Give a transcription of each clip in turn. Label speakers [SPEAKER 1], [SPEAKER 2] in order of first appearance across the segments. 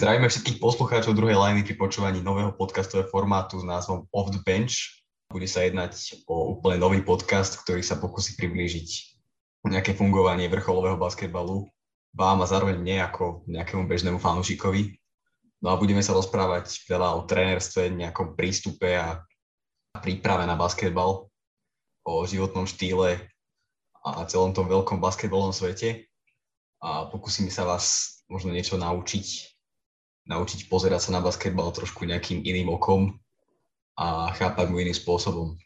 [SPEAKER 1] zdravíme všetkých poslucháčov druhej liny pri počúvaní nového podcastového formátu s názvom Off the Bench. Bude sa jednať o úplne nový podcast, ktorý sa pokusí priblížiť nejaké fungovanie vrcholového basketbalu vám a zároveň mne ako nejakému bežnému fanúšikovi. No a budeme sa rozprávať veľa o trénerstve, nejakom prístupe a príprave na basketbal, o životnom štýle a celom tom veľkom basketbalovom svete. A pokúsime sa vás možno niečo naučiť naučiť pozerať sa na basketbal trošku nejakým iným okom a chápať mu iným spôsobom.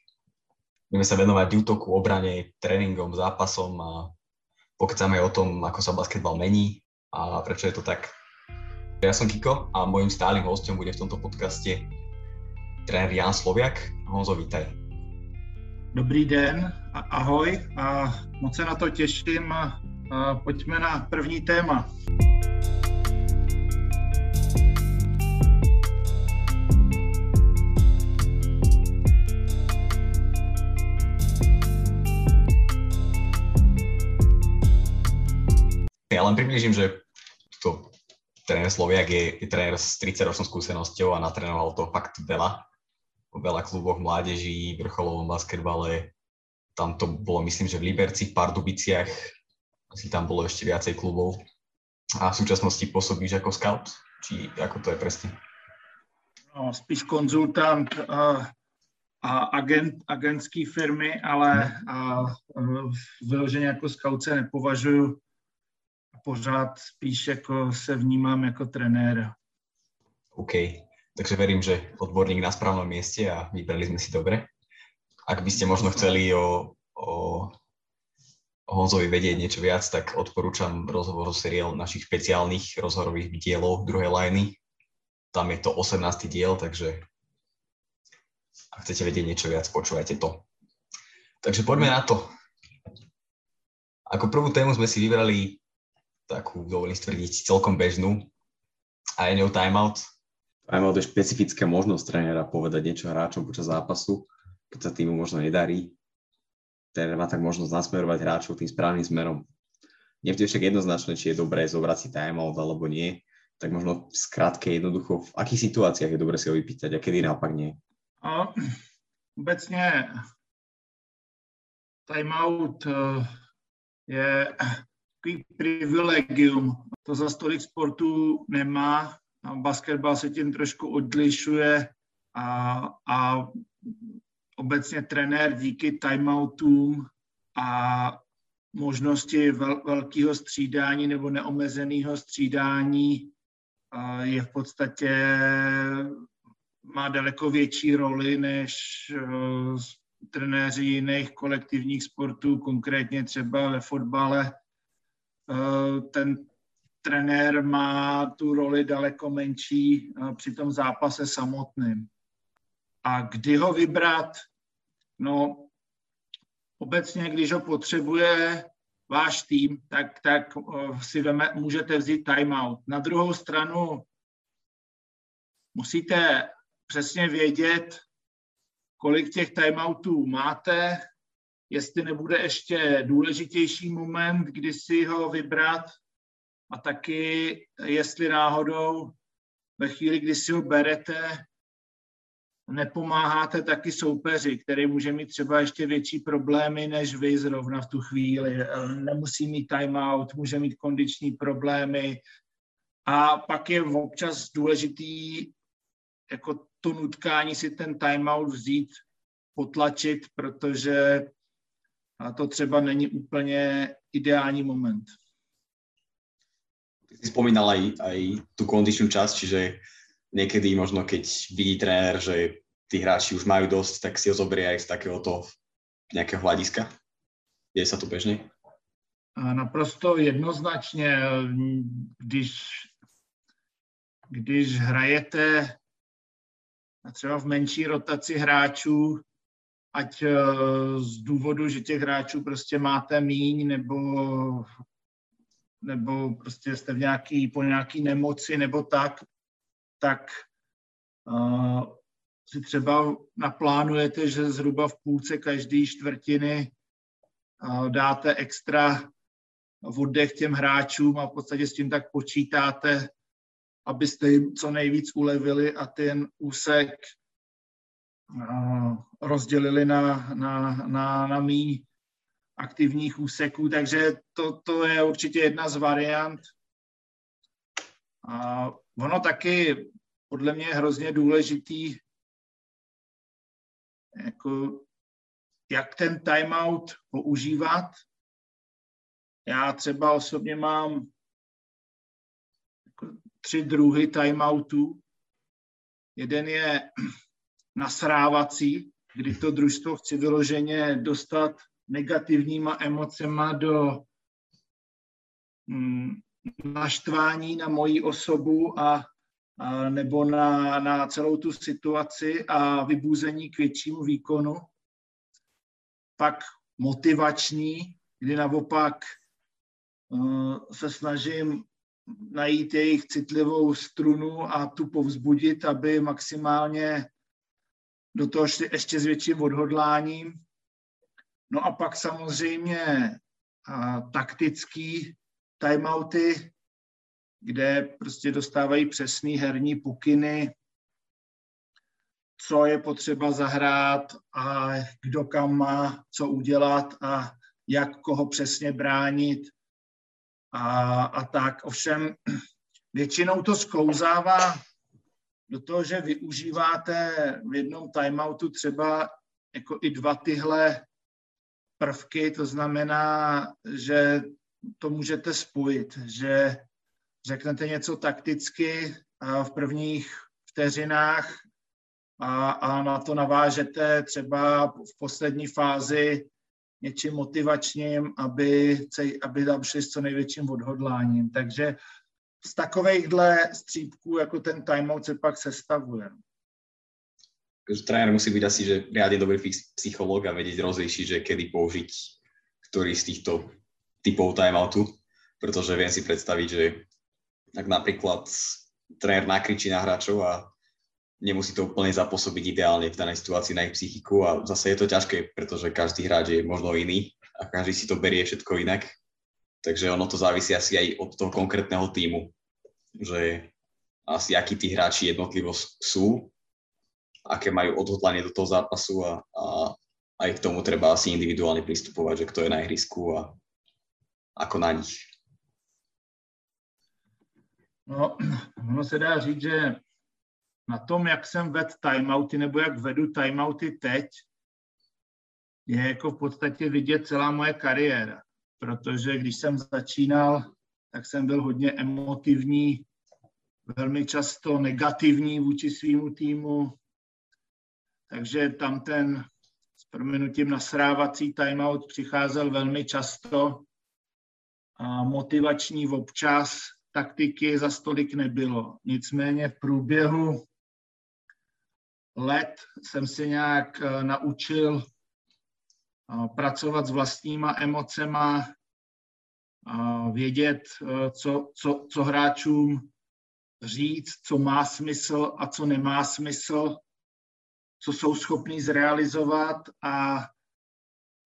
[SPEAKER 1] Budeme sa venovať útoku, obrane, tréningom, zápasom a pokecáme o tom, ako sa basketbal mení a prečo je to tak. Ja som Kiko a môjim stálym hostom bude v tomto podcaste tréner Jan Sloviak. Honzo, vítaj.
[SPEAKER 2] Dobrý den, ahoj a moc se na to těším. Pojďme na první téma.
[SPEAKER 1] Ja len približím, že to tréner Sloviak je, je tréner s 30-ročnou skúsenosťou a natrénoval to fakt veľa. Po veľa kluboch mládeží, vrcholovom basketbale. Tam to bolo, myslím, že v Liberci, v Pardubiciach. Asi tam bolo ešte viacej klubov. A v súčasnosti pôsobíš ako scout? Či ako to je presne?
[SPEAKER 2] No, spíš konzultant a, a agent, agentský firmy, ale a, a, vyloženě jako scout se nepovažuji pořád spíš jako se vnímám jako trenéra.
[SPEAKER 1] OK, takže verím, že odborník na správnom mieste a vybrali sme si dobre. Ak by ste možno chceli o, o, Honzovi vedieť niečo viac, tak odporúčam rozhovor seriál našich špeciálnych rozhovorových dielov druhej liny. Tam je to 18. diel, takže ak chcete vedieť niečo viac, počúvajte to. Takže poďme na to. Ako prvú tému sme si vybrali takú, dovolím stvrdiť, celkom bežnú a je ňou timeout.
[SPEAKER 3] Timeout je špecifická možnosť trénera povedať niečo hráčom počas zápasu, keď sa týmu možno nedarí. Tréner má tak možnosť nasmerovať hráčov tým správnym smerom. Nevždy však jednoznačné, či je dobré zobrať si timeout alebo nie, tak možno v skratke jednoducho, v akých situáciách je dobré si ho vypýtať a kedy naopak nie?
[SPEAKER 2] A obecně timeout eh, je takový privilegium. To za stolik sportů nemá. Basketbal se tím trošku odlišuje a, a obecně trenér díky timeoutům a možnosti vel, velkého střídání nebo neomezeného střídání je v podstatě má daleko větší roli než uh, trenéři jiných kolektivních sportů, konkrétně třeba ve fotbale ten trenér má tu roli daleko menší eh, při tom zápase samotným. A kdy ho vybrat? No, obecně, když ho potřebuje váš tým, tak, tak eh, si veme, můžete vzít timeout. Na druhou stranu musíte přesně vědět, kolik těch timeoutů máte, jestli nebude ještě důležitější moment, kdy si ho vybrat a taky jestli náhodou ve chvíli, kdy si ho berete, nepomáháte taky soupeři, který může mít třeba ještě větší problémy než vy zrovna v tu chvíli. Nemusí mít timeout, může mít kondiční problémy. A pak je občas důležitý jako to nutkání si ten timeout vzít, potlačit, protože a to třeba není úplně ideální moment.
[SPEAKER 1] Ty si spomínal aj, aj tú kondičnú časť, čiže niekedy možno keď vidí tréner, že tí hráči už majú dosť, tak si ho zoberie aj z takéhoto nejakého hľadiska? Deje sa to bežne?
[SPEAKER 2] A naprosto jednoznačně, když, když hrajete třeba v menší rotaci hráčů, ať eh, z důvodu, že těch hráčů prostě máte míň, nebo, nebo prostě jste v nějaký, po nějaký nemoci, nebo tak, tak uh, si třeba naplánujete, že zhruba v půlce každé čtvrtiny uh, dáte extra oddech těm hráčům a v podstatě s tím tak počítáte abyste jim co nejvíc ulevili a ten úsek rozdělili na, na, na, na míň aktivních úseků, takže to, to je určitě jedna z variant. A ono taky podle mě je hrozně důležitý, jako, jak ten timeout používat. Já třeba osobně mám jako tři druhy timeoutů. Jeden je nasrávací, kdy to družstvo chci vyloženě dostat negativníma emocema do mm, naštvání na moji osobu a, a nebo na, na celou tu situaci a vybůzení k většímu výkonu. Pak motivační, kdy naopak uh, se snažím najít jejich citlivou strunu a tu povzbudit, aby maximálně do toho šli ještě s větším odhodláním. No a pak samozřejmě a, taktický timeouty, kde prostě dostávají přesný herní pukyny, co je potřeba zahrát a kdo kam má co udělat a jak koho přesně bránit a, a tak. Ovšem většinou to sklouzává do toho, že využíváte v jednom timeoutu třeba jako i dva tyhle prvky, to znamená, že to můžete spojit, že řeknete něco takticky v prvních vteřinách a, a na to navážete třeba v poslední fázi něčím motivačním, aby, aby tam šli s co největším odhodláním. Takže z takovýchhle střípků jako ten timeout se pak sestavuje.
[SPEAKER 1] Tréner musí byť asi že riadne dobrý psychológ a vedieť rozlíšiť, že kedy použiť ktorý z týchto typov timeoutu, pretože viem si predstaviť, že ak napríklad tréner nakričí na hráčov a nemusí to úplne zapôsobiť ideálne v danej situácii na ich psychiku a zase je to ťažké, pretože každý hráč je možno iný a každý si to berie všetko inak. Takže ono to závisí asi aj od toho konkrétneho týmu, že asi akí tí hráči jednotlivo sú, aké majú odhodlanie do toho zápasu a, a aj k tomu treba asi individuálne pristupovať, že kto je na ihrisku a ako na nich.
[SPEAKER 2] No, ono se dá říct, že na tom, jak jsem ved timeouty nebo jak vedu timeouty teď, je jako v podstatě vidět celá moje kariéra protože když jsem začínal, tak jsem byl hodně emotivní, velmi často negativní vůči svýmu týmu, takže tam ten s proměnutím nasrávací timeout přicházel velmi často a motivační občas, taktiky za stolik nebylo. Nicméně v průběhu let jsem si nějak eh, naučil pracovat s vlastníma emocema, vědět, e, co, co, co hráčům říct, co má smysl a co nemá smysl, co jsou schopní zrealizovat a,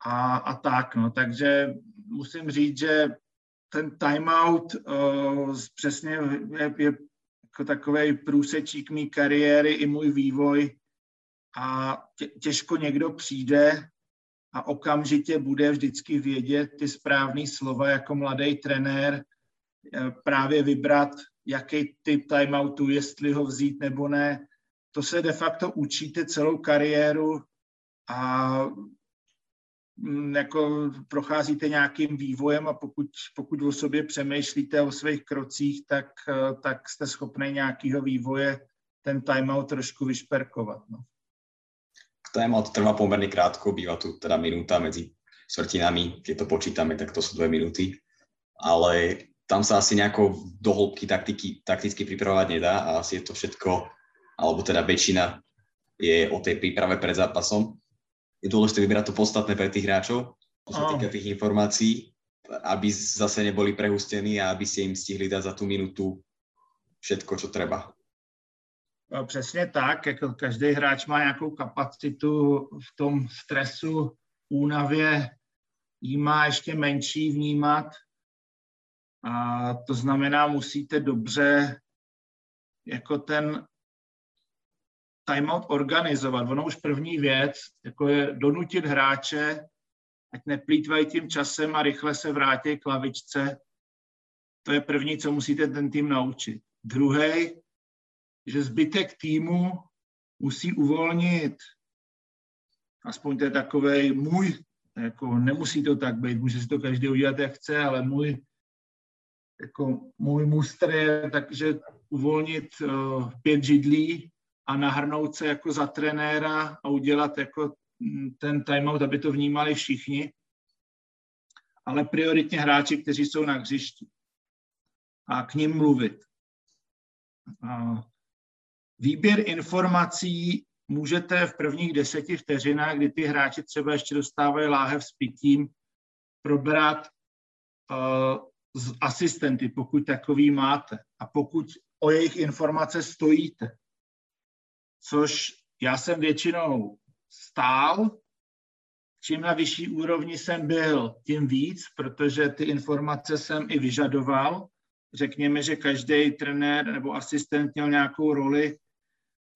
[SPEAKER 2] a, a tak. No. Takže musím říct, že ten timeout uh, přesně je, je jako takový průsečík mý kariéry i můj vývoj a tě, těžko někdo přijde a okamžitě bude vždycky vědět ty správné slova jako mladý trenér, eh, právě vybrat, jaký typ timeoutu, jestli ho vzít nebo ne. To se de facto učíte celou kariéru a mm, jako procházíte nějakým vývojem a pokud, pokud o sobě přemýšlíte o svých krocích, tak, eh, tak jste schopni nějakého vývoje ten timeout trošku vyšperkovat. No
[SPEAKER 1] téma to trvá pomerne krátko, býva tu teda minúta medzi svrtinami, keď to počítame, tak to sú dve minúty, ale tam sa asi nejako do hĺbky taktiky, takticky pripravovať nedá a asi je to všetko, alebo teda väčšina je o tej príprave pred zápasom. Je dôležité vybrať to podstatné pre tých hráčov, čo sa týka tých informácií, aby zase neboli prehustení a aby ste im stihli dať za tú minútu všetko, čo treba.
[SPEAKER 2] Přesně tak, jako každý hráč má nějakou kapacitu v tom stresu, únavě, jí má ještě menší vnímat. A to znamená, musíte dobře jako ten timeout organizovat. Ono už první věc, jako je donutit hráče, ať neplýtvají tím časem a rychle se vrátí k lavičce. To je první, co musíte ten tým naučit. Druhý, že zbytek týmu musí uvolnit, aspoň to je takový můj, jako nemusí to tak být, může si to každý udělat, jak chce, ale můj, jako můj mustr je takže uvolnit uh, pět židlí a nahrnout se jako za trenéra a udělat jako mm, ten timeout, aby to vnímali všichni, ale prioritně hráči, kteří jsou na hřišti a k ním mluvit. A výběr informací můžete v prvních deseti vteřinách, kdy ty hráči třeba ještě dostávají láhev s pitím, probrat uh, s asistenty, pokud takový máte. A pokud o jejich informace stojíte což já jsem většinou stál, čím na vyšší úrovni jsem byl, tím víc, protože ty informace jsem i vyžadoval. Řekněme, že každý trenér nebo asistent měl nějakou roli,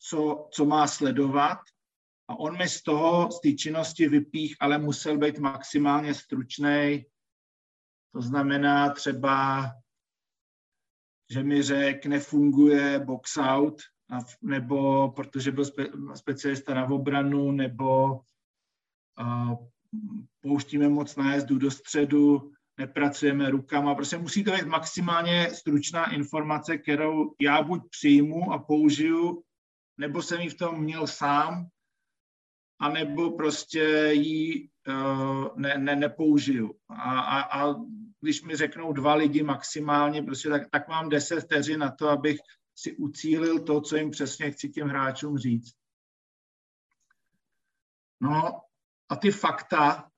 [SPEAKER 2] co, co má sledovat. A on mi z toho, z té činnosti vypích, ale musel být maximálně stručný. To znamená třeba, že mi řekl, nefunguje box out, nebo protože byl spe, specialista na obranu, nebo a, pouštíme moc nájezdu do středu, nepracujeme rukama. Prostě musí to být maximálně stručná informace, kterou já buď přijmu a použiju, nebo jsem ji v tom měl sám, anebo prostě ji uh, ne, ne, nepoužiju. A, a, a když mi řeknou dva lidi maximálně, prostě tak, tak mám deset vteřin na to, abych si ucílil to, co jim přesně chci těm hráčům říct. No a ty fakta,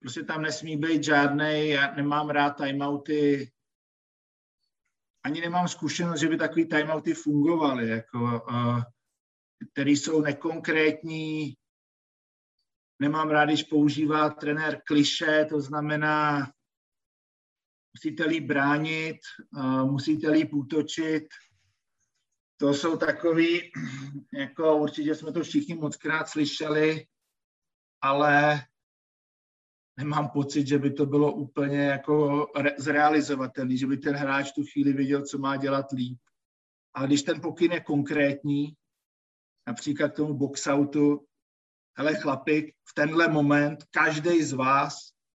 [SPEAKER 2] prostě tam nesmí být žádný, já nemám rád timeouty, ani nemám zkušenost, že by takový timeouty fungovaly, jako, uh, jsou nekonkrétní, nemám rád, když používá trenér kliše, to znamená musíte líp bránit, musíte líp útočit. To jsou takový, jako určitě jsme to všichni mockrát slyšeli, ale nemám pocit, že by to bylo úplně jako zrealizovatelné, že by ten hráč tu chvíli věděl, co má dělat líp. Ale když ten pokyn je konkrétní, například k tomu boxoutu, hele chlapik, v tenhle moment každý z vás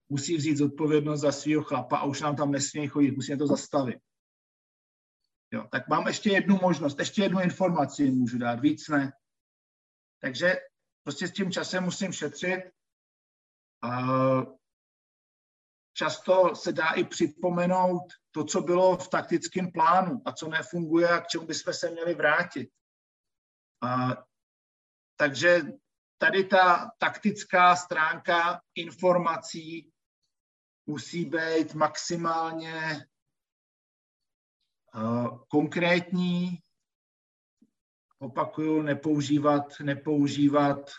[SPEAKER 2] musí vzít zodpovědnost za svého chlapa a už nám tam nesmí chodit, musíme to zastavit. Jo, tak mám ještě jednu možnost, ještě jednu informaci můžu dát, víc ne. Takže prostě s tím časem musím šetřit. Často se dá i připomenout to, co bylo v taktickém plánu a co nefunguje a k čemu bychom se měli vrátit. A, takže tady ta taktická stránka informací musí být maximálně konkrétní, opakuju, nepoužívat, nepoužívat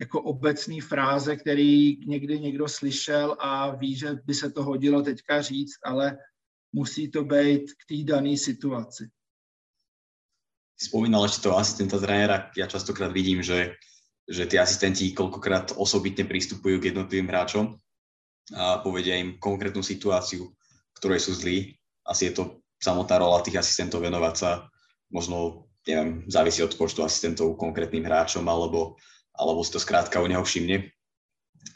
[SPEAKER 2] jako obecný fráze, který někdy někdo slyšel a ví, že by se to hodilo teďka říct, ale musí to být k té dané situaci.
[SPEAKER 1] Spomínal ešte toho asistenta trenéra. Ja častokrát vidím, že, že tí asistenti koľkokrát osobitne pristupujú k jednotlivým hráčom a povedia im konkrétnu situáciu, ktorej sú zlí. Asi je to samotná rola tých asistentov venovať sa možno, závisí od počtu asistentov konkrétnym hráčom, alebo, alebo si to skrátka u neho všimne,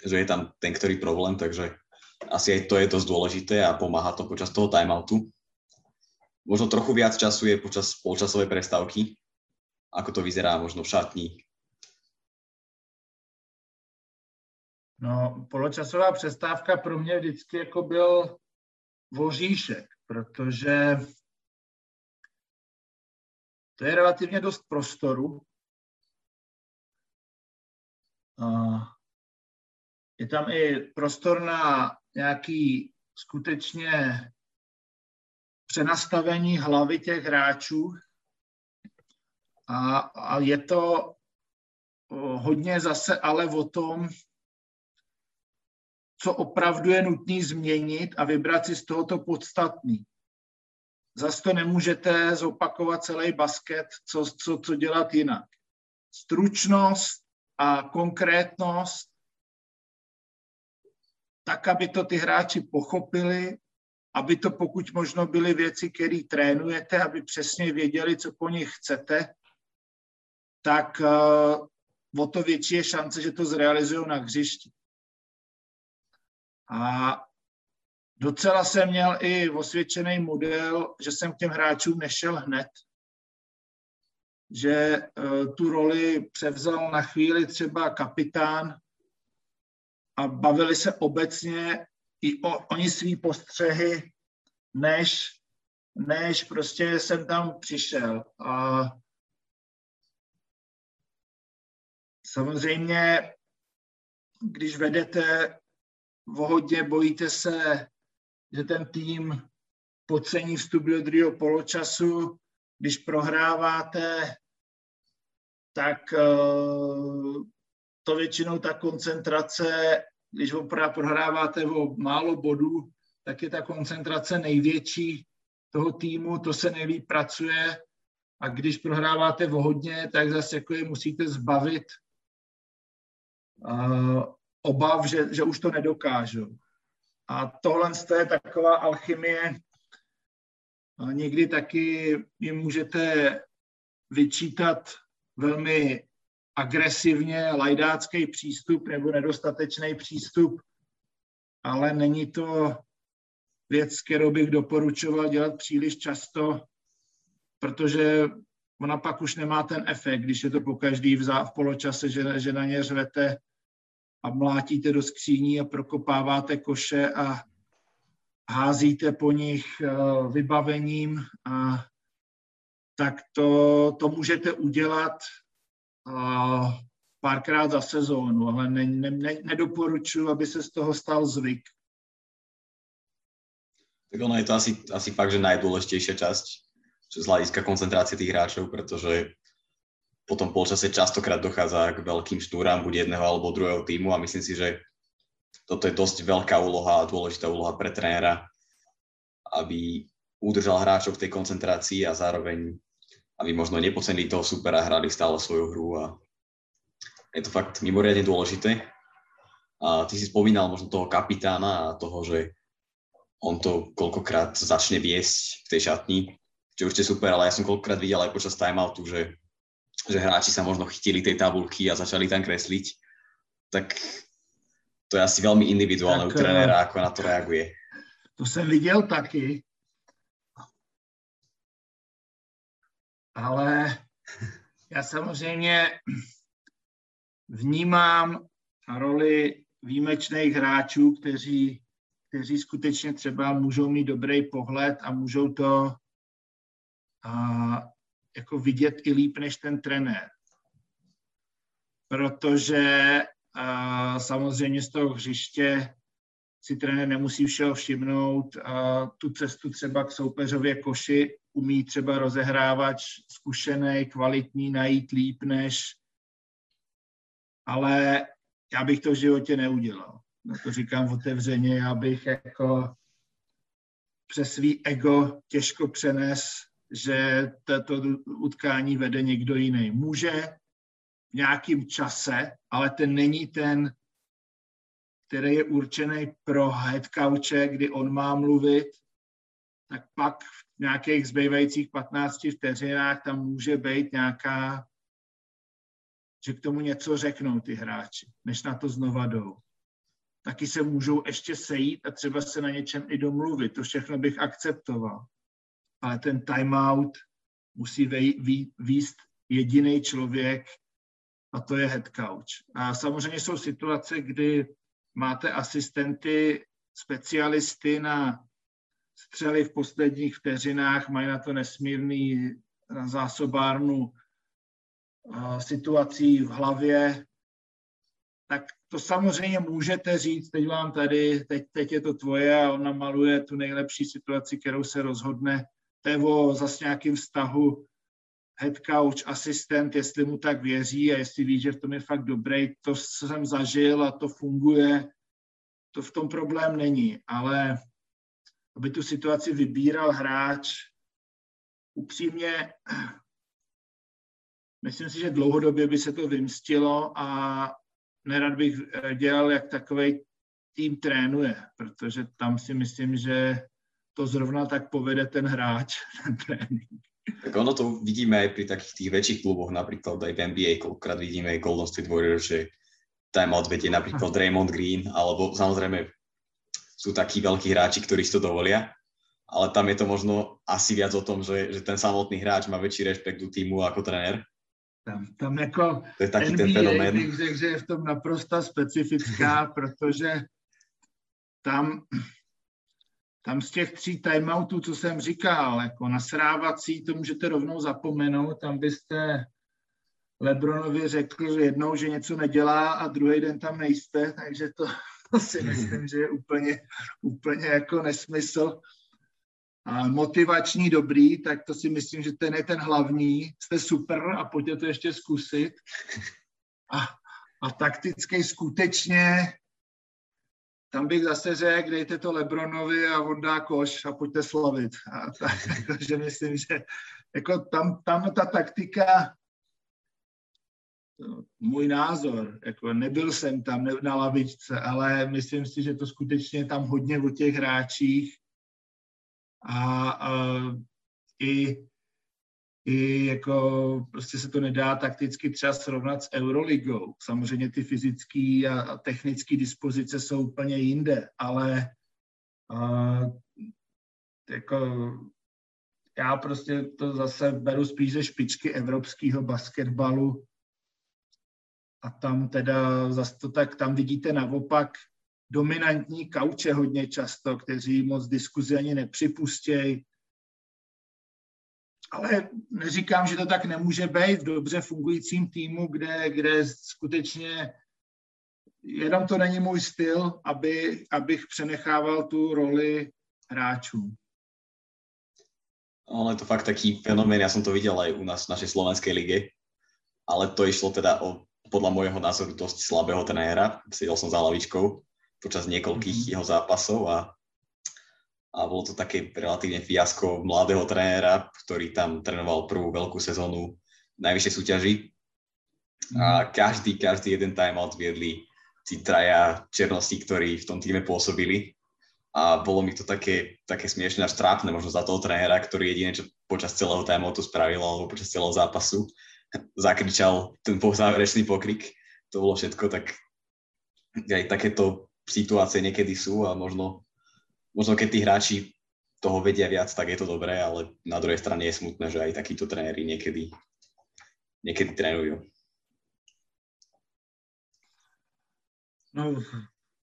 [SPEAKER 1] že je tam ten ktorý problém, takže asi aj to je dosť dôležité a pomáha to počas toho timeoutu. Možno trochu viac času je počas polčasovej prestávky, ako to vyzerá možno v šatni,
[SPEAKER 2] No, poločasová přestávka pro mě vždycky jako byl voříšek, protože to je relativně dost prostoru. Je tam i prostor na nějaký skutečně přenastavení hlavy těch hráčů a, a je to hodně zase ale o tom, co opravdu je nutné změnit a vybrat si z tohoto podstatný. zase to nemůžete zopakovat celý basket, co, co, co dělat jinak. Stručnost a konkrétnost, tak, aby to ty hráči pochopili, aby to pokud možno byly věci, které trénujete, aby přesně věděli, co po nich chcete, tak uh, o to větší je šance, že to zrealizují na hřišti. A docela jsem měl i osvědčený model, že jsem k těm hráčům nešel hned, že uh, tu roli převzal na chvíli třeba kapitán a bavili se obecně i o, oni svý postřehy, než, než prostě jsem tam přišel. A samozřejmě, když vedete vohodně, bojíte se, že ten tým podcení vstup do druhého poločasu, když prohráváte, tak uh, to většinou ta koncentrace, když opravdu prohráváte o málo bodů, tak je ta koncentrace největší toho týmu, to se nejlíp pracuje a když prohráváte o hodně, tak zase jako je musíte zbavit uh, obav, že, že už to nedokážou. A tohle je taková alchymie. Někdy taky jim můžete vyčítat velmi agresivně lajdácký přístup nebo nedostatečný přístup, ale není to věc, kterou bych doporučoval dělat příliš často, protože ona pak už nemá ten efekt, když je to po každý v, v poločase, že, že na ně řvete a mlátíte do skříní a prokopáváte koše a házíte po nich eh, vybavením a tak to, to můžete udělat párkrát za sezónu, ale ne, ne, ne, nedoporučuji, aby se z toho stal zvyk.
[SPEAKER 1] Tak ono je to asi, asi fakt, že najdôležitejšia časť z hľadiska koncentrácie tých hráčov, pretože po tom polčase častokrát dochádza k veľkým šnúram buď jedného alebo druhého týmu a myslím si, že toto je dosť veľká úloha a dôležitá úloha pre trénera, aby udržal hráčov v tej koncentrácii a zároveň aby možno nepocenili toho supera a hrali stále svoju hru a je to fakt mimoriadne dôležité. A ty si spomínal možno toho kapitána a toho, že on to koľkokrát začne viesť v tej šatni, čo určite super, ale ja som koľkokrát videl aj počas timeoutu, že, že hráči sa možno chytili tej tabulky a začali tam kresliť, tak to je asi veľmi individuálne tak, u trenéra, ako na to reaguje.
[SPEAKER 2] To jsem viděl taky. Ale já samozřejmě vnímám roli výjimečných hráčů, kteří, kteří skutečně třeba můžou mít dobrý pohled a můžou to a, jako vidět i líp než ten trenér. Protože a, samozřejmě z toho hřiště si trenér nemusí všeho všimnout. A tu cestu třeba k soupeřově koši umí třeba rozehrávač zkušený, kvalitní, najít líp než, ale já bych to v životě neudělal. No to říkám otevřeně, já bych jako přes svý ego těžko přenes, že toto utkání vede někdo jiný. Může v nějakým čase, ale ten není ten, který je určený pro head coache, kdy on má mluvit, tak pak v nějakých zbývajících 15 vteřinách tam může být nějaká, že k tomu něco řeknou ty hráči, než na to znova jdou. Taky se můžou ještě sejít a třeba se na něčem i domluvit. To všechno bych akceptoval. Ale ten timeout musí výst jediný člověk a to je head coach. A samozřejmě jsou situace, kdy máte asistenty, specialisty na střely v posledních vteřinách, mají na to nesmírný zásobárnu situací v hlavě, tak to samozřejmě můžete říct, teď vám tady, teď, teď je to tvoje a ona maluje tu nejlepší situaci, kterou se rozhodne. To je o zase nějakým vztahu head coach, asistent, jestli mu tak věří a jestli ví, že v tom je fakt dobrý. To jsem zažil a to funguje. To v tom problém není, ale aby tu situaci vybíral hráč, upřímně, myslím si, že dlouhodobě by se to vymstilo a nerad bych dělal, jak takový tým trénuje, protože tam si myslím, že to zrovna tak povede ten hráč, ten trénink.
[SPEAKER 1] Tak ono to vidíme aj pri takých tých väčších kluboch, napríklad aj v NBA, koľkokrát vidíme Golden State Warriors, že timeout vedie napríklad Raymond Green, alebo samozrejme sú takí veľkí hráči, ktorí si to dovolia, ale tam je to možno asi viac o tom, že, že ten samotný hráč má väčší rešpekt do týmu ako tréner.
[SPEAKER 2] Tam, tam jako
[SPEAKER 1] to je taký NBA, ten fenomén.
[SPEAKER 2] bych řekl, že je v tom naprosto specifická, protože tam tam z těch tří timeoutů, co jsem říkal, jako nasrávací, to můžete rovnou zapomenout, tam byste Lebronovi řekl jednou, že něco nedělá a druhý den tam nejste, takže to, si myslím, že je úplně, úplně jako nesmysl. A motivační dobrý, tak to si myslím, že ten je ten hlavní. Jste super a pojďte to ještě zkusit. A, a takticky skutečně tam bych zase řekl, dejte to Lebronovi a on dá koš a pojďte slavit. A tak, takže myslím, že jako tam, tam ta taktika, můj názor, jako nebyl jsem tam na lavičce, ale myslím si, že to skutečně tam hodně o těch hráčích a, a i i jako prostě se to nedá takticky třeba srovnat s Euroligou. Samozřejmě ty fyzické a technické dispozice jsou úplně jinde, ale a, jako já prostě to zase beru spíš ze špičky evropského basketbalu a tam teda zase to tak, tam vidíte naopak dominantní kauče hodně často, kteří moc diskuzi ani nepřipustějí, ale neříkám, že to tak nemůže být v dobře fungujícím týmu, kde, kde skutečně jenom to není můj styl, aby, abych přenechával tu roli hráčům.
[SPEAKER 1] Ale je to fakt taký fenomén, ja som to videl aj u nás v našej slovenskej lige, ale to išlo teda o podľa môjho názoru dosť slabého trenéra. Sedel som za lavičkou počas niekoľkých mm-hmm. jeho zápasov a a bolo to také relatívne fiasko mladého trénera, ktorý tam trénoval prvú veľkú sezónu najvyššej súťaži. A mhm. každý, každý jeden timeout viedli tí traja černosti, ktorí v tom týme pôsobili. A bolo mi to také, také smiešne až trápne možno za toho trénera, ktorý jediné, čo počas celého timeoutu spravil, alebo počas celého zápasu, zakričal ten záverečný pokrik. To bolo všetko, tak aj takéto situácie niekedy sú a možno možno keď tí hráči toho vedia viac, tak je to dobré, ale na druhej strane je smutné, že aj takíto tréneri niekedy, niekedy trénujú.
[SPEAKER 2] No,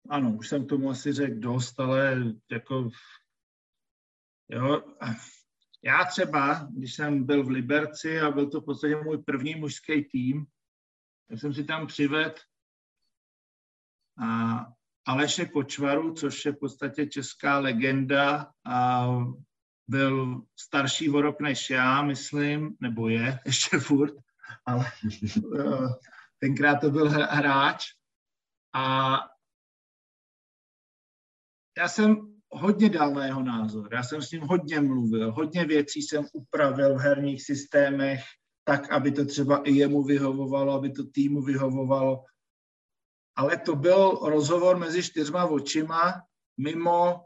[SPEAKER 2] ano, už jsem tomu asi řekl dost, ale jako, jo, já třeba, když jsem byl v Liberci a byl to v podstatě můj první mužský tým, tak jsem si tam přivedl Aleše Kočvaru, což je v podstatě česká legenda a byl starší o rok než já, myslím, nebo je ještě furt, ale eh, tenkrát to byl hráč. A já jsem hodně dal na jeho názor. Já jsem s ním hodně mluvil, hodně věcí jsem upravil v herních systémech, tak, aby to třeba i jemu vyhovovalo, aby to týmu vyhovovalo ale to byl rozhovor mezi čtyřma očima, mimo,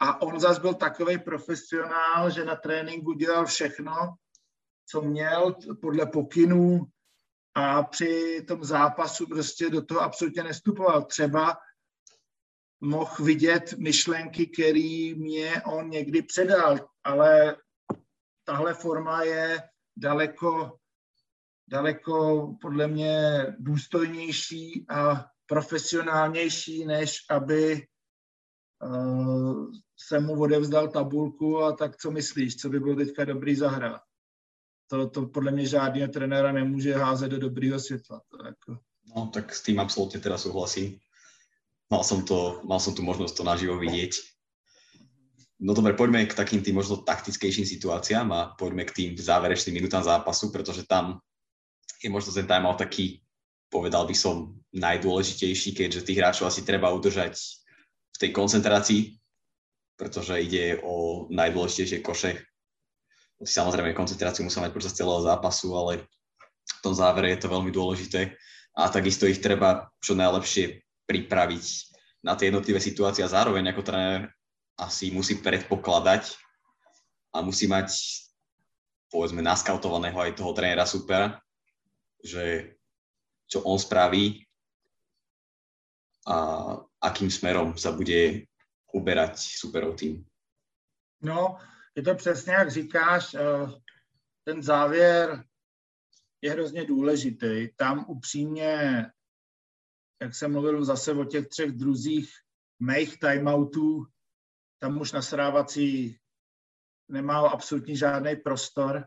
[SPEAKER 2] a on zase byl takový profesionál, že na tréninku dělal všechno, co měl podle pokynů a při tom zápasu prostě do toho absolutně nestupoval. Třeba mohl vidět myšlenky, které mě on někdy předal, ale tahle forma je daleko, daleko podle mě důstojnější a profesionálnější, než aby uh, se mu odevzdal tabulku a tak co myslíš, co by bylo teďka dobrý zahrát. To, to podle mě žádný trenéra nemůže házet do dobrýho světla. To jako...
[SPEAKER 1] No tak s tým absolútne teda súhlasím. Mal som, to, mal som tu možnosť to naživo vidieť. No dobre, poďme k takým tým možno taktickejším situáciám a poďme k tým záverečným minútam zápasu, pretože tam je možno ten timeout taký povedal by som, najdôležitejší, keďže tých hráčov asi treba udržať v tej koncentrácii, pretože ide o najdôležitejšie koše samozrejme koncentráciu musia mať počas celého zápasu, ale v tom závere je to veľmi dôležité a takisto ich treba čo najlepšie pripraviť na tie jednotlivé situácie a zároveň ako tréner asi musí predpokladať a musí mať povedzme naskautovaného aj toho trénera supera, že čo on spraví a akým smerom sa bude uberať superov tým.
[SPEAKER 2] No, je to přesně, jak říkáš, eh, ten závěr je hrozně důležitý. Tam upřímně, jak jsem mluvil zase o těch třech druzích mých timeoutů, tam už nasrávací nemá absolutně žádný prostor.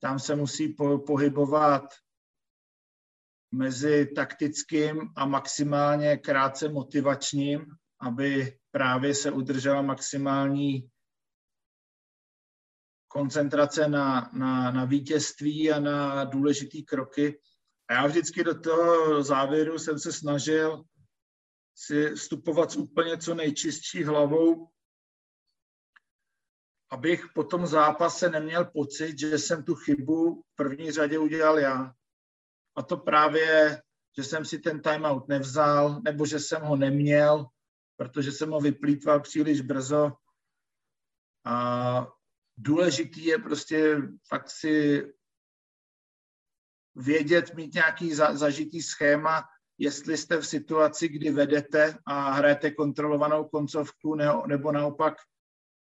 [SPEAKER 2] Tam se musí po, pohybovat mezi taktickým a maximálně krátce motivačním, aby právě se udržela maximální koncentrace na, na, na vítězství a na důležité kroky. A já vždycky do toho závěru jsem se snažil si vstupovat s úplně co nejčistší hlavou, abych po tom zápase neměl pocit, že jsem tu chybu v první řadě udělal já. A to právě, že jsem si ten timeout nevzal, nebo že jsem ho neměl, protože jsem ho vyplýtval příliš brzo. A důležitý je prostě fakt si vědět, mít nějaký za, zažitý schéma, jestli jste v situaci, kdy vedete a hrajete kontrolovanou koncovku, ne, nebo naopak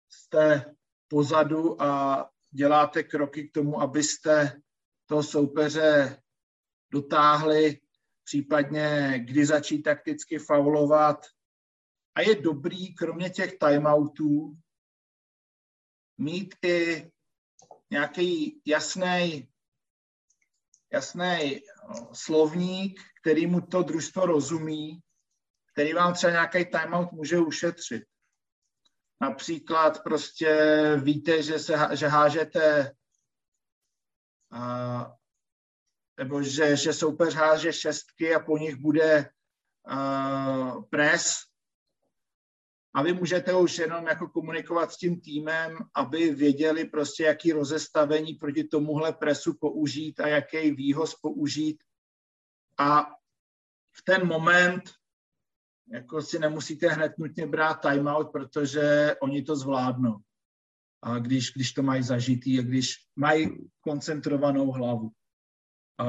[SPEAKER 2] jste pozadu a děláte kroky k tomu, abyste toho soupeře dotáhli, případně kdy začít takticky faulovat. A je dobrý, kromě těch timeoutů, mít i nějaký jasný jasný slovník, který mu to družstvo rozumí, který vám třeba nějaký timeout může ušetřit. Například prostě víte, že, se, že hážete a, nebo že, že soupeř háže šestky a po nich bude a, pres a vy můžete už jenom jako komunikovat s tím týmem, aby věděli prostě, jaký rozestavení proti tomuhle presu použít a jaký výhoz použít. A v ten moment jako si nemusíte hned nutně brát timeout, protože oni to zvládnou. A když, když to mají zažitý a když mají koncentrovanou hlavu. A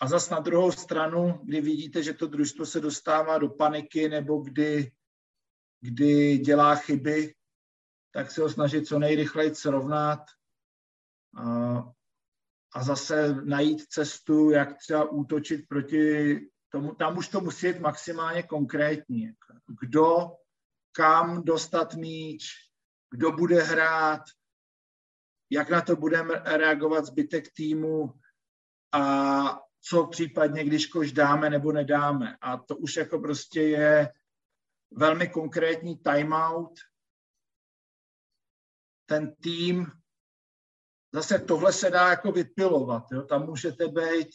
[SPEAKER 2] a zas na druhou stranu, kdy vidíte, že to družstvo se dostává do paniky nebo kdy, kdy dělá chyby, tak se ho snažit co nejrychleji srovnat a, a zase najít cestu, jak třeba útočit proti tomu. Tam už to musí být maximálně konkrétní. Kdo, kam dostat míč, kdo bude hrát, jak na to budeme reagovat zbytek týmu a co případně, když kož dáme nebo nedáme. A to už jako prostě je velmi konkrétní timeout. Ten tým, zase tohle se dá jako vypilovat. Jo? Tam můžete být,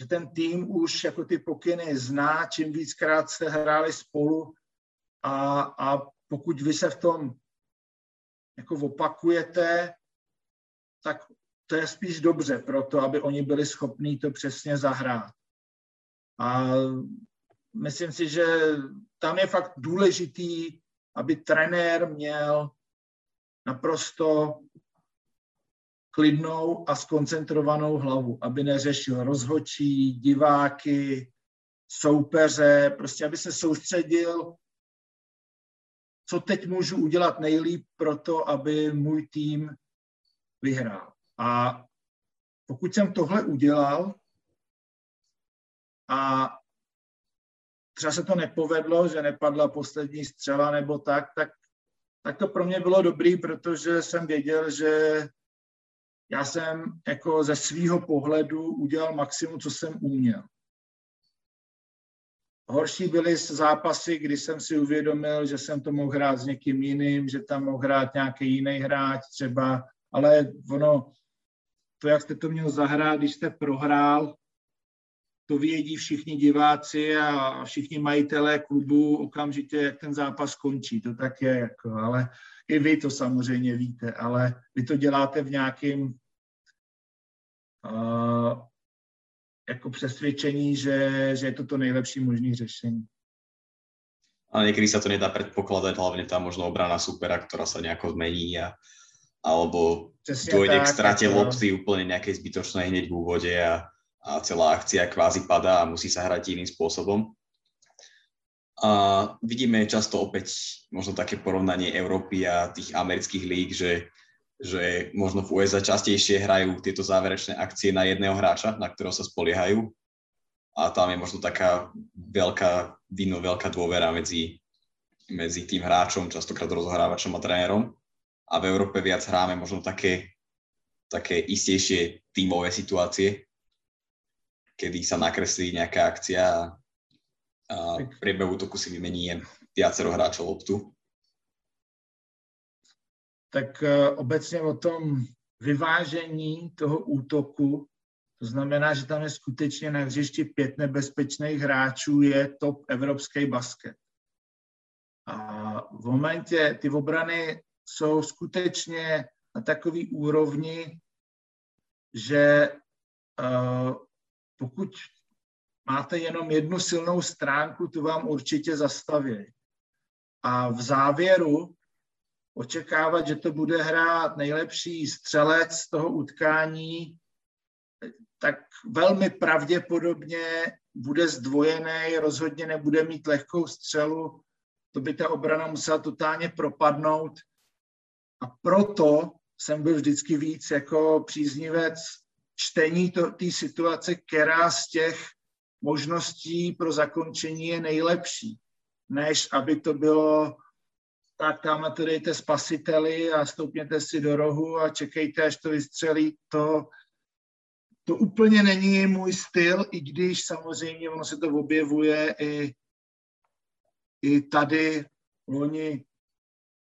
[SPEAKER 2] že ten tým už jako ty pokyny zná, čím víckrát jste hráli spolu a, a pokud vy se v tom jako opakujete, tak to je spíš dobře pro to, aby oni byli schopní to přesně zahrát. A myslím si, že tam je fakt důležitý, aby trenér měl naprosto klidnou a skoncentrovanou hlavu, aby neřešil rozhočí, diváky, soupeře, prostě aby se soustředil, co teď můžu udělat nejlíp pro to, aby můj tým vyhrál. A pokud jsem tohle udělal a třeba se to nepovedlo, že nepadla poslední střela nebo tak, tak, tak to pro mě bylo dobrý, protože jsem věděl, že já jsem jako ze svýho pohledu udělal maximum, co jsem uměl. Horší byly zápasy, kdy jsem si uvědomil, že jsem to mohl hrát s někým jiným, že tam mohl hrát nějaký jiný hráč třeba, ale ono, to, jak jste to měl zahrát, když jste prohrál, to vědí všichni diváci a všichni majitelé klubu okamžitě, jak ten zápas končí. To tak je, jako, ale i vy to samozřejmě víte, ale vy to děláte v nějakém uh, jako přesvědčení, že, že je to to nejlepší možné řešení.
[SPEAKER 1] Ale niekedy sa to nedá predpokladať, hlavne tá možno obrana supera, ktorá sa nejako zmení a, alebo Přesně dojde tak, k strate tak, lopty úplne nejakej zbytočnej hneď v úvode a, a celá akcia kvázi padá a musí sa hrať iným spôsobom. A vidíme často opäť možno také porovnanie Európy a tých amerických líg, že že možno v USA častejšie hrajú tieto záverečné akcie na jedného hráča, na ktorého sa spoliehajú. A tam je možno taká veľká vino, veľká dôvera medzi, medzi tým hráčom, častokrát rozohrávačom a trénerom. A v Európe viac hráme možno také, také istejšie tímové situácie, kedy sa nakreslí nejaká akcia a, a v priebehu toku si vymení viacero hráčov loptu
[SPEAKER 2] tak eh, obecně o tom vyvážení toho útoku, to znamená, že tam je skutečně na hřišti pět nebezpečných hráčů, je top evropský basket. A v momentě ty obrany jsou skutečně na takový úrovni, že uh, pokud máte jenom jednu silnou stránku, tu vám určitě zastaví. A v závěru očekávat, že to bude hrát nejlepší střelec toho utkání, tak velmi pravděpodobně bude zdvojený, rozhodně nebude mít lehkou střelu, to by ta obrana musela totálně propadnout. A proto jsem byl vždycky víc jako příznivec čtení té situace, která z těch možností pro zakončení je nejlepší, než aby to bylo tak tam to dejte spasiteli a stoupněte si do rohu a čekejte, až to vystřelí. To, to úplně není můj styl, i když samozřejmě ono se to objevuje i, i tady loni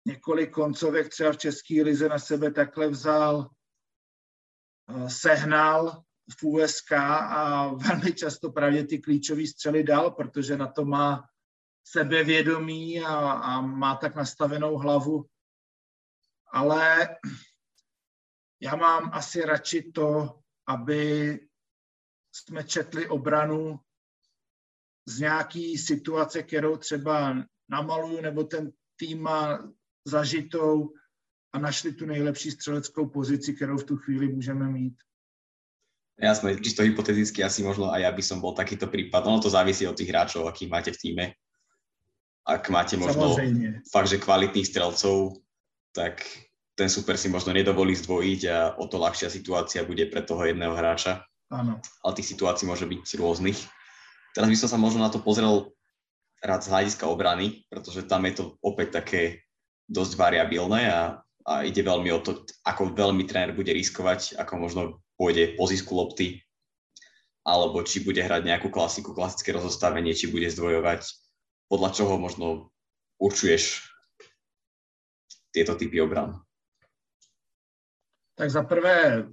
[SPEAKER 2] několik koncovek třeba v České lize na sebe takhle vzal, eh, sehnal v USK a velmi často právě ty klíčové střely dal, protože na to má sebevědomí a, a má tak nastavenou hlavu. Ale já mám asi radši to, aby jsme četli obranu z nějaký situace, kterou třeba namaluju, nebo ten tým má zažitou a našli tu nejlepší střeleckou pozici, kterou v tu chvíli můžeme mít.
[SPEAKER 1] Jasné, čisto hypoteticky asi možno aj ja by som bol takýto prípad. Ono to závisí od tých hráčov, akých máte v týme ak máte možno Samozrejme. fakt, že kvalitných strelcov, tak ten super si možno nedovolí zdvojiť a o to ľahšia situácia bude pre toho jedného hráča.
[SPEAKER 2] Áno.
[SPEAKER 1] Ale tých situácií môže byť rôznych. Teraz by som sa možno na to pozrel rád z hľadiska obrany, pretože tam je to opäť také dosť variabilné a, a ide veľmi o to, ako veľmi tréner bude riskovať, ako možno pôjde po zisku lopty, alebo či bude hrať nejakú klasiku, klasické rozostavenie, či bude zdvojovať podľa čoho možno určuješ tieto typy obran?
[SPEAKER 2] Tak za prvé,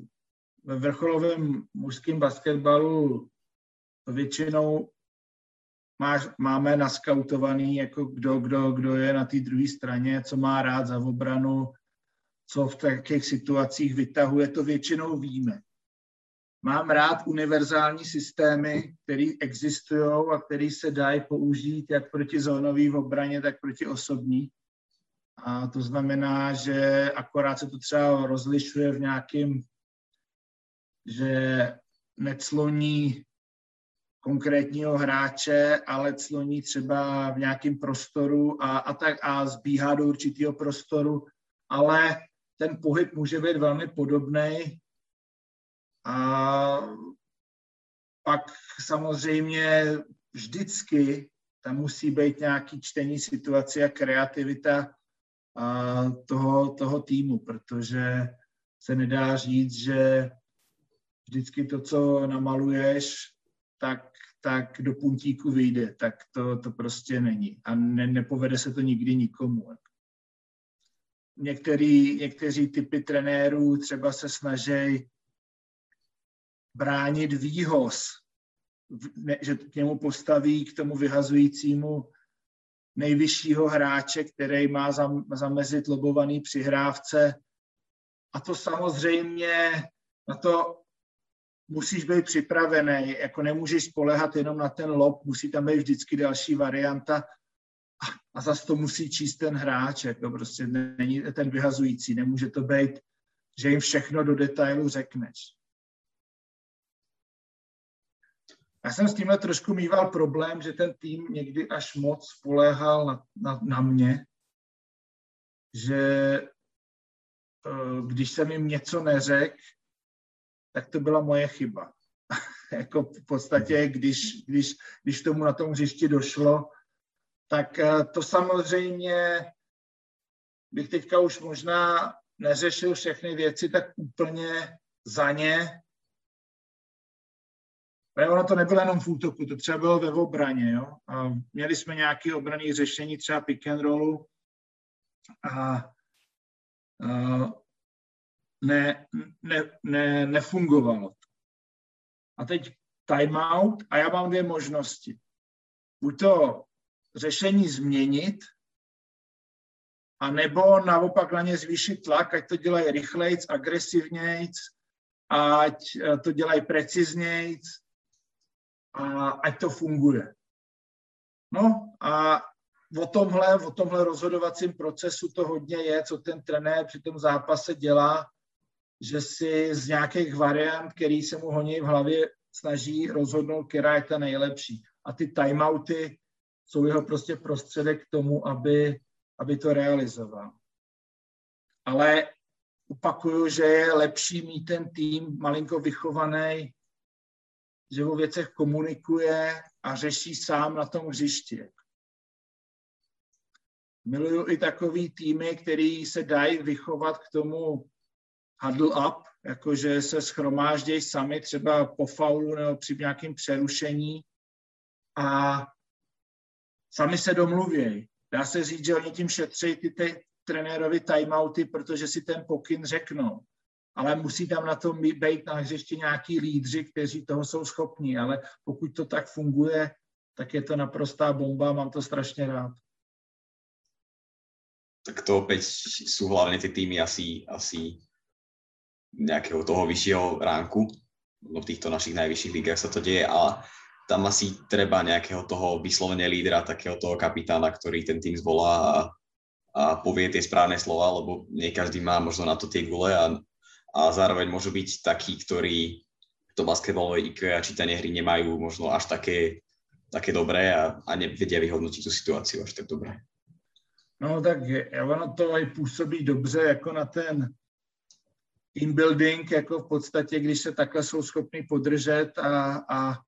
[SPEAKER 2] ve vrcholovém mužském basketbalu většinou máš, máme naskautovaný, jako kdo, kdo, kdo je na té druhé straně, co má rád za obranu, co v takových situacích vytahuje, to většinou víme. Mám rád univerzální systémy, které existují a které se dají použít jak proti zónové obraně, tak proti osobní. A to znamená, že akorát se to třeba rozlišuje v nějakém, že necloní konkrétního hráče, ale cloní třeba v nějakém prostoru a, a, tak, a zbíhá do určitého prostoru, ale ten pohyb může být velmi podobný. A pak samozřejmě vždycky tam musí být nějaký čtení situace a kreativita toho, toho týmu, protože se nedá říct, že vždycky to, co namaluješ, tak, tak do puntíku vyjde. Tak to, to prostě není. A ne, nepovede se to nikdy nikomu. Některý, někteří typy trenérů třeba se snaží bránit výhoz ne, že k němu postaví k tomu vyhazujícímu nejvyššího hráče, který má zam, zamezit lobovaný přihrávce. A to samozřejmě na to musíš být připravený, jako nemůžeš spolehat jenom na ten lob, musí tam být vždycky další varianta a zase to musí číst ten hráč, jako prostě není ten vyhazující, nemůže to být, že jim všechno do detailu řekneš. Já jsem s tímhle trošku mýval problém, že ten tým někdy až moc spoléhal na, na, na mě, že eh, když jsem jim něco neřekl, tak to byla moje chyba. jako v podstatě, když, když, když tomu na tom hřišti došlo, tak eh, to samozřejmě bych teďka už možná neřešil všechny věci tak úplně za ně. Ale ono to nebylo jenom v útoku, to třeba bylo ve obraně. Jo? A měli jsme nějaké obrané řešení, třeba pick and rollu a, a ne, ne, ne, nefungovalo. A teď timeout a já mám dvě možnosti. Buď to řešení změnit, a nebo naopak na ně zvýšit tlak, ať to dělají rychlejc, agresivnějc, ať eh, to dělají preciznějc a ať to funguje. No a o tomhle, o tomhle rozhodovacím procesu to hodně je, co ten trenér při tom zápase dělá, že si z nějakých variant, který se mu honí v hlavě, snaží rozhodnout, která je ta nejlepší. A ty timeouty jsou jeho prostě prostředek k tomu, aby, aby to realizoval. Ale opakuju, že je lepší mít ten tým malinko vychovaný, že o věcech komunikuje a řeší sám na tom hřišti. Miluju i takový týmy, který se dají vychovat k tomu huddle up, jakože se schromáždějí sami třeba po faulu nebo při nějakém přerušení a sami se domluvějí. Dá se říct, že oni tím šetří ty, ty trenérovi timeouty, protože si ten pokyn řeknou. Ale musí tam na tom být na hřišti nějaký lídři, kteří toho jsou schopní. Ale pokud to tak funguje, tak je to naprostá bomba, mám to strašně rád.
[SPEAKER 1] Tak to opäť sú hlavne tie týmy asi, asi nejakého toho vyššieho ránku. No v týchto našich najvyšších ligách sa to deje, ale tam asi treba nejakého toho vyslovene lídra, takého toho kapitána, ktorý ten tým zvolá a, a povie tie správne slova, lebo nie každý má možno na to tie gule a, a zároveň môžu byť takí, ktorí to basketbalové IQ a čítanie hry nemajú možno až také, také dobré a, a nevedia vyhodnotiť tú situáciu až tak dobre.
[SPEAKER 2] No tak ono to aj působí dobře jako na ten team building, jako v podstatě, když se takhle jsou schopni podržet a, a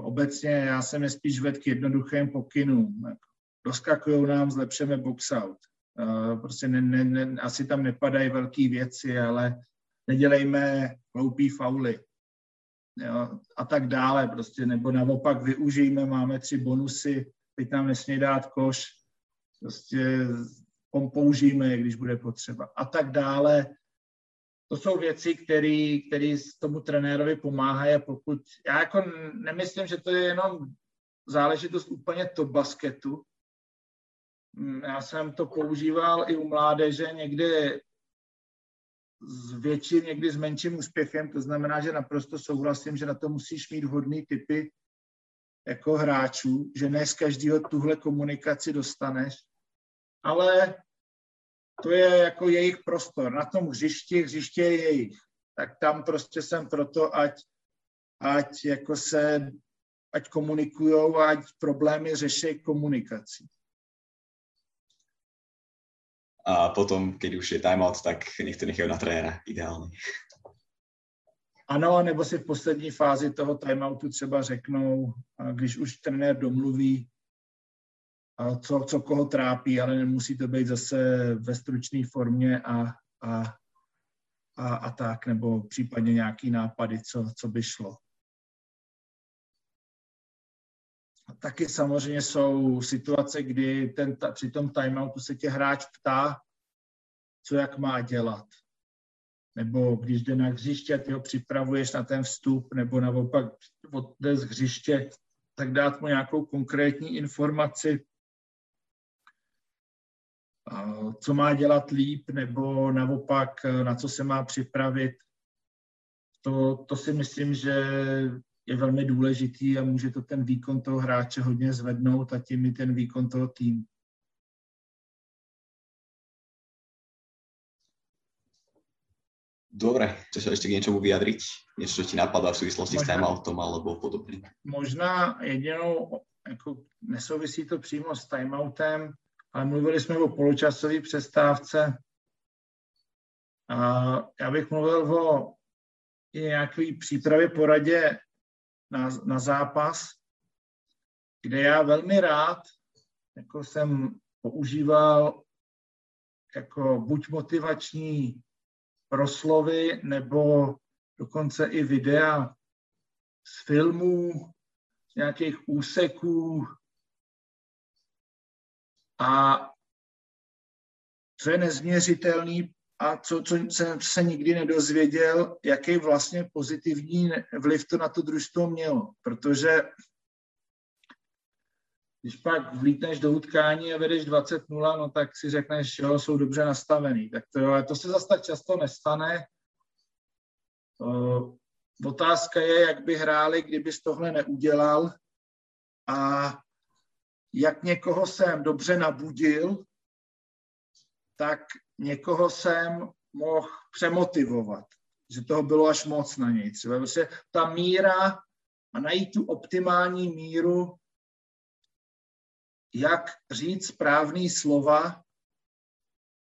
[SPEAKER 2] obecně já jsem je spíš ved k jednoduchým pokynům. Doskakují nám, zlepšeme box out. Prostě ne, ne, ne, asi tam nepadají velké věci, ale nedělejme hloupý fauly. Jo, a tak dále prostě, nebo naopak využijeme, máme tři bonusy, teď nám nesmí dát koš, prostě použijeme, když bude potřeba a tak dále to jsou věci, které tomu trenérovi pomáhají pokud, já jako nemyslím, že to je jenom záležitost úplně to basketu. Mm, já jsem to používal i u mládeže někdy s větším, někdy s menším úspěchem, to znamená, že naprosto souhlasím, že na to musíš mít vhodný typy jako hráčů, že ne z každého tuhle komunikaci dostaneš, ale to je jako jejich prostor. Na tom hřišti, hřiště je jejich. Tak tam prostě jsem proto, ať, ať jako se, ať komunikujou ať problémy řeší komunikací.
[SPEAKER 1] A potom, když už je timeout, tak nech to nechají na trenéra, ideálně.
[SPEAKER 2] Ano, nebo si v poslední fázi toho timeoutu třeba řeknou, když už trenér domluví, co, co koho trápí, ale nemusí to být zase ve stručné formě a, a, a, a tak, nebo případně nějaký nápady, co, co by šlo. Taky samozřejmě jsou situace, kdy ten, ta, při tom timeoutu se tě hráč ptá, co jak má dělat. nebo když jde na hřiště a ty ho připravuješ na ten vstup, nebo naopak odjde z hřiště, tak dát mu nějakou konkrétní informaci, co má dělat líp, nebo naopak na co se má připravit. To, to si myslím, že je velmi důležitý a může to ten výkon toho hráče hodně zvednout a tím i ten výkon toho týmu.
[SPEAKER 1] Dobre, chceš sa ešte k niečomu vyjadriť? Niečo, čo ti napadá v súvislosti možná, s timeoutom alebo podobne?
[SPEAKER 2] Možná jedinou, jako nesouvisí to přímo s timeoutem, ale mluvili jsme o poločasové přestávce. A já bych mluvil o nějaké přípravě poradě na, na zápas, kde já velmi rád jako jsem používal jako buď motivační proslovy nebo dokonce i videa z filmů, z nějakých úseků. A co je nezměřitelný a co, co jsem se nikdy nedozvěděl, jaký vlastně pozitivní vliv to na to družstvo mělo. Protože když pak vlítneš do utkání a vedeš 20-0, no tak si řekneš, jo, jsou dobře nastavený. Tak to, jo, to se zase tak často nestane. Otázka je, jak by hráli, kdybys tohle neudělal a jak někoho jsem dobře nabudil, tak někoho jsem mohl přemotivovat, že toho bylo až moc na něj. Třeba prostě ta míra a najít tu optimální míru jak říct správný slova,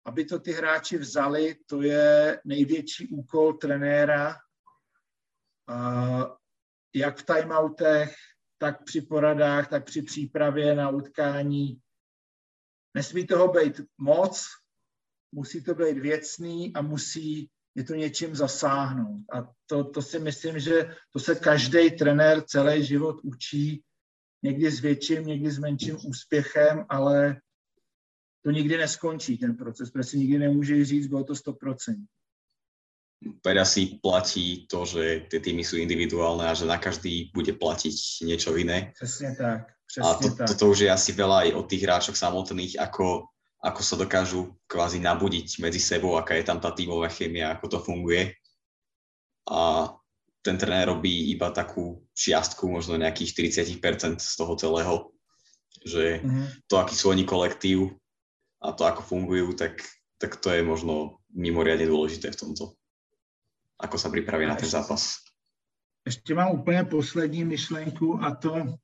[SPEAKER 2] aby to ty hráči vzali, to je největší úkol trenéra, jak v timeoutech, tak při poradách, tak při přípravě na utkání. Nesmí toho být moc, musí to být věcný a musí je to něčím zasáhnout. A to, to si myslím, že to se každý trenér celý život učí, někdy s větším, někdy s menším úspěchem, ale to nikdy neskončí, ten proces, protože si nikdy nemůže říct, bylo to 100%.
[SPEAKER 1] Opäť asi platí to, že tie týmy sú individuálne a že na každý bude platiť niečo iné.
[SPEAKER 2] Přesně tak.
[SPEAKER 1] Přesně a to, tak. toto už je asi veľa aj od tých hráčov samotných, ako, ako sa dokážu kvázi nabudiť medzi sebou, aká je tam tá tímová chemia, ako to funguje. A ten trenér robí iba takú čiastku, možno nejakých 40% z toho celého, že mm-hmm. to, aký sú oni kolektív a to, ako fungujú, tak, tak to je možno mimoriadne dôležité v tomto. Ako sa pripraví na ten zápas.
[SPEAKER 2] Ještě mám úplně poslední myšlenku a to,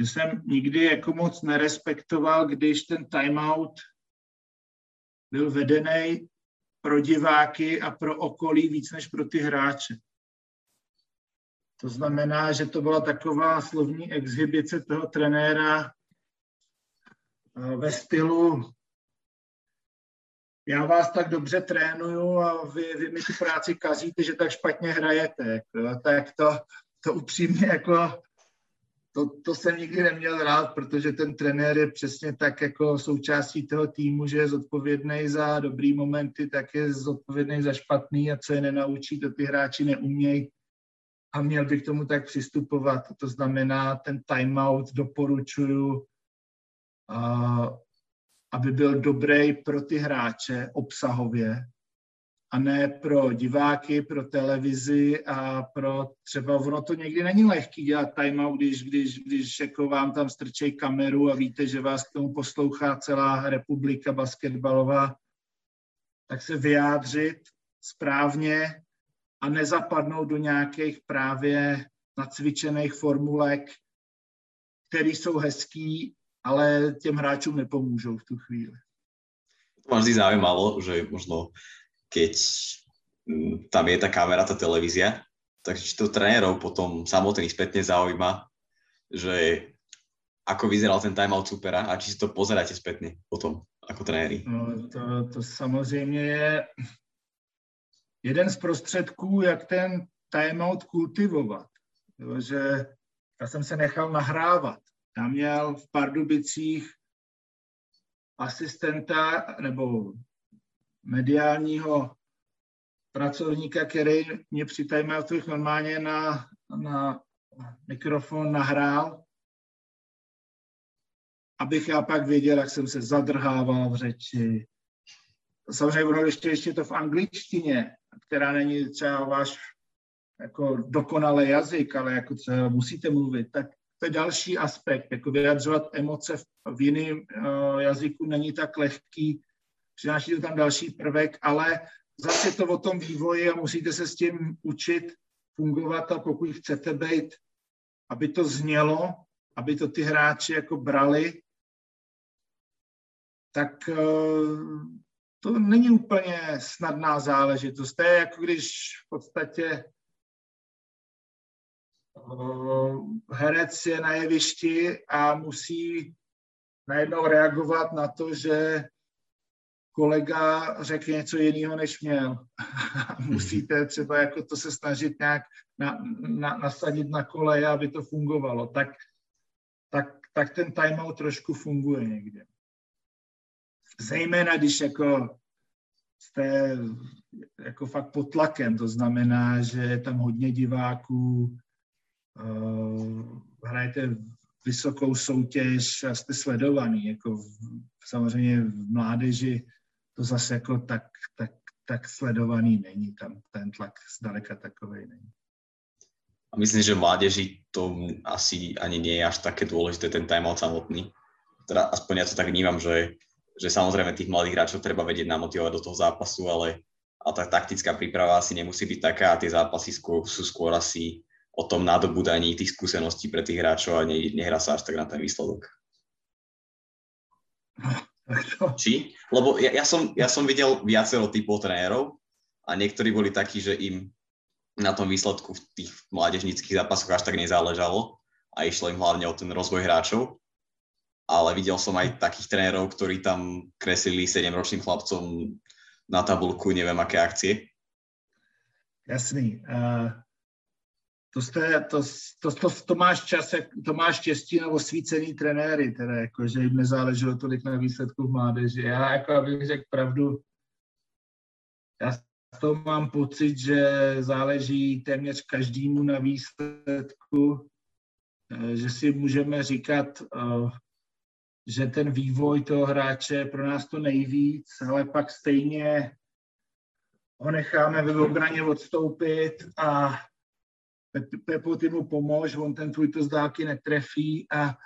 [SPEAKER 2] že jsem nikdy jako moc nerespektoval, když ten timeout byl vedený pro diváky a pro okolí víc než pro ty hráče. To znamená, že to byla taková slovní exhibice toho trenéra eh, ve stylu já vás tak dobře trénuju a vy, vy mi tu práci kazíte, že tak špatně hrajete. Tak to, to upřímně jako to, to jsem nikdy neměl rád, protože ten trenér je přesně tak jako součástí toho týmu, že je zodpovědný za dobrý momenty, tak je zodpovědný za špatný a co je nenaučí, to ty hráči neumějí. A měl bych k tomu tak přistupovat. To znamená, ten timeout doporučuju, aby byl dobrý pro ty hráče obsahově, a ne pro diváky, pro televizi a pro třeba, ono to někdy není lehký dělat timeout, když, když, když jako vám tam strčej kameru a víte, že vás k tomu poslouchá celá republika basketbalová, tak se vyjádřit správně a nezapadnout do nějakých právě nacvičených formulek, které jsou hezký, ale těm hráčům nepomůžou v tu chvíli.
[SPEAKER 1] To ma vždy zaujímalo, že možno keď mm, tam je tá kamera, tá televízia, tak či to trénerov potom samotných spätne zaujíma, že ako vyzeral ten timeout supera a či si to pozeráte spätne potom ako trenéri.
[SPEAKER 2] No, to, to samozřejmě je jeden z prostředků, jak ten timeout kultivovat. Jo, že já jsem se nechal nahrávat. Já měl v Pardubicích asistenta nebo mediálního pracovníka, který mě při timeoutech normálně na, na mikrofon nahrál, abych já pak věděl, jak jsem se zadrhával v řeči. Samozřejmě ono ještě, ještě to v angličtině, která není třeba váš jako dokonalý jazyk, ale jako třeba musíte mluvit, tak to je další aspekt, jako vyjadřovat emoce v, jiném uh, jazyku není tak lehký, přináší to tam další prvek, ale zase to o tom vývoji a musíte se s tím učit fungovat a pokud chcete být, aby to znělo, aby to ty hráči jako brali, tak uh, to není úplně snadná záležitost. To je jako když v podstatě Eh, herec je na jevišti a musí najednou reagovat na to, že kolega řekl něco jiného, než měl. Musíte třeba jako to se snažit nějak na, na, nasadit na koleje, aby to fungovalo. Tak, tak, tak ten timeout trošku funguje někde. Zejména, když jako jste jako fakt pod tlakem, to znamená, že je tam hodně diváků, Eh, hrajete vysokou soutěž a jste sledovaný. Jako v, samozřejmě v mládeži to zase jako tak, tak, tak sledovaný není. Tam ten tlak zdaleka takový není.
[SPEAKER 1] A myslím, že v mládeži to asi ani nie je až také dôležité, ten timeout samotný. Teda aspoň ja to tak vnímam, že, že samozrejme tých mladých hráčov treba vedieť namotivovať do toho zápasu, ale a tá taktická príprava asi nemusí byť taká a tie zápasy skôr, sú skôr asi o tom nadobudaní tých skúseností pre tých hráčov a ne, nehrá sa až tak na ten výsledok. Či? Lebo ja, ja, som, ja som videl viacero typov trénerov a niektorí boli takí, že im na tom výsledku v tých mládežnických zápasoch až tak nezáležalo a išlo im hlavne o ten rozvoj hráčov. Ale videl som aj takých trénerov, ktorí tam kreslili 7-ročným chlapcom na tabulku neviem aké akcie.
[SPEAKER 2] Jasný. Uh, to, jste, to, to, to, to, máš čas, to máš štěstí na osvícený trenéry, teda jako, že jim nezáleželo tolik na výsledku v mládeži. Já, jako abych řekl pravdu, já z toho mám pocit, že záleží téměř každému na výsledku, eh, že si můžeme říkat, eh, že ten vývoj toho hráče je pro nás to nejvíc, ale pak stejně ho necháme ve obraně odstoupit a Pepo, ty mu pomož, on ten tvůj to z dálky netrefí a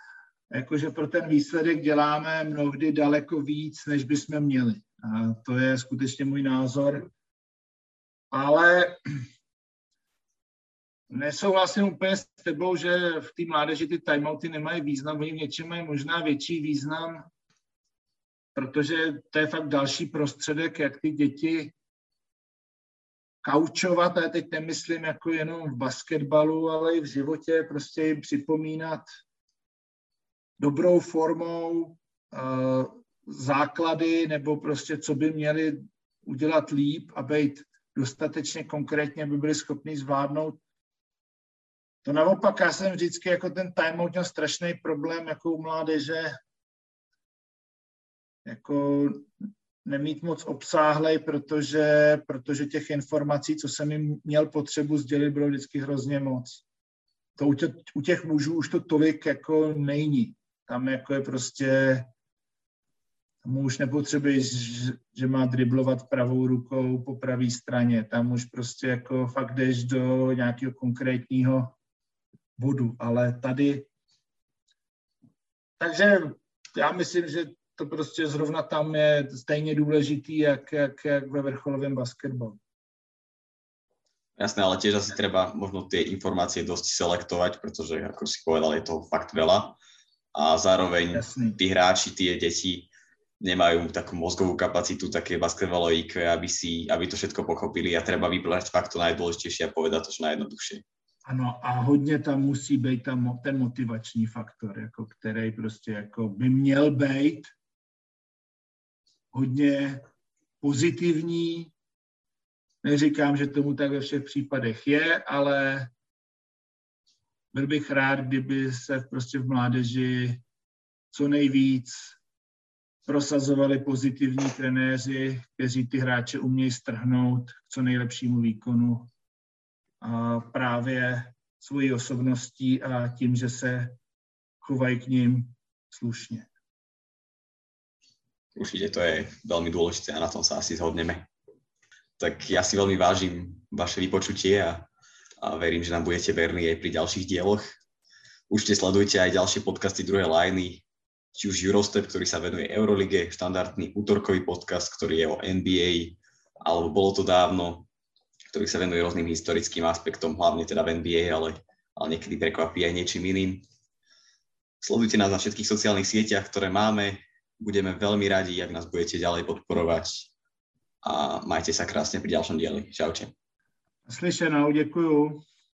[SPEAKER 2] jakože pro ten výsledek děláme mnohdy daleko víc, než bychom měli. A to je skutečně můj názor. Ale nesouhlasím úplně s tebou, že v té mládeži ty timeouty nemají význam, oni v něčem mají možná větší význam, protože to je fakt další prostředek, jak ty děti kaučovat, a teď nemyslím jako jenom v basketbalu, ale i v životě, prostě jim připomínat dobrou formou uh, základy nebo prostě co by měli udělat líp a být dostatečně konkrétně, aby byli schopni zvládnout. To naopak, já jsem vždycky jako ten timeout měl strašný problém jako u mládeže, jako nemít moc obsáhlej, protože, protože těch informací, co jsem jim měl potřebu sdělit, bylo vždycky hrozně moc. To u, tě, u těch mužů už to tolik jako není. Tam jako je prostě, tam už že má driblovat pravou rukou po pravé straně. Tam už prostě jako fakt jdeš do nějakého konkrétního bodu. Ale tady, takže já myslím, že to prostě zrovna tam je stejně důležitý, jak, jak, jak ve vrcholovém basketbalu.
[SPEAKER 1] Jasné, ale tiež asi treba možno tie informácie dosť selektovať, pretože, ako si povedal, je toho fakt veľa. A zároveň Jasný. tí hráči, tie deti nemajú takú mozgovú kapacitu, také basketbalové IQ, aby, si, aby to všetko pochopili a treba vybrať fakt to najdôležitejšie a povedať to čo najjednoduchšie.
[SPEAKER 2] Ano, a hodně tam musí být tam ten motivační faktor, jako který prostě jako by měl být hodně pozitivní. Neříkám, že tomu tak ve všech případech je, ale byl bych rád, kdyby se prostě v mládeži co nejvíc prosazovali pozitivní trenéři, kteří ty hráče umějí strhnout k co nejlepšímu výkonu. A právě svojí osobností a tím, že se chovají k ním slušně.
[SPEAKER 1] Určite to je veľmi dôležité a na tom sa asi zhodneme. Tak ja si veľmi vážim vaše vypočutie a, a verím, že nám budete verní aj pri ďalších dieloch. Určite sledujte aj ďalšie podcasty druhej lajny, či už Eurostep, ktorý sa venuje Eurolige, štandardný útorkový podcast, ktorý je o NBA, alebo bolo to dávno, ktorý sa venuje rôznym historickým aspektom, hlavne teda v NBA, ale, ale niekedy prekvapí aj niečím iným. Sledujte nás na všetkých sociálnych sieťach, ktoré máme, budeme veľmi radi, ak nás budete ďalej podporovať a majte sa krásne pri ďalšom dieli. Čaute.
[SPEAKER 2] Slyšenou, děkuju.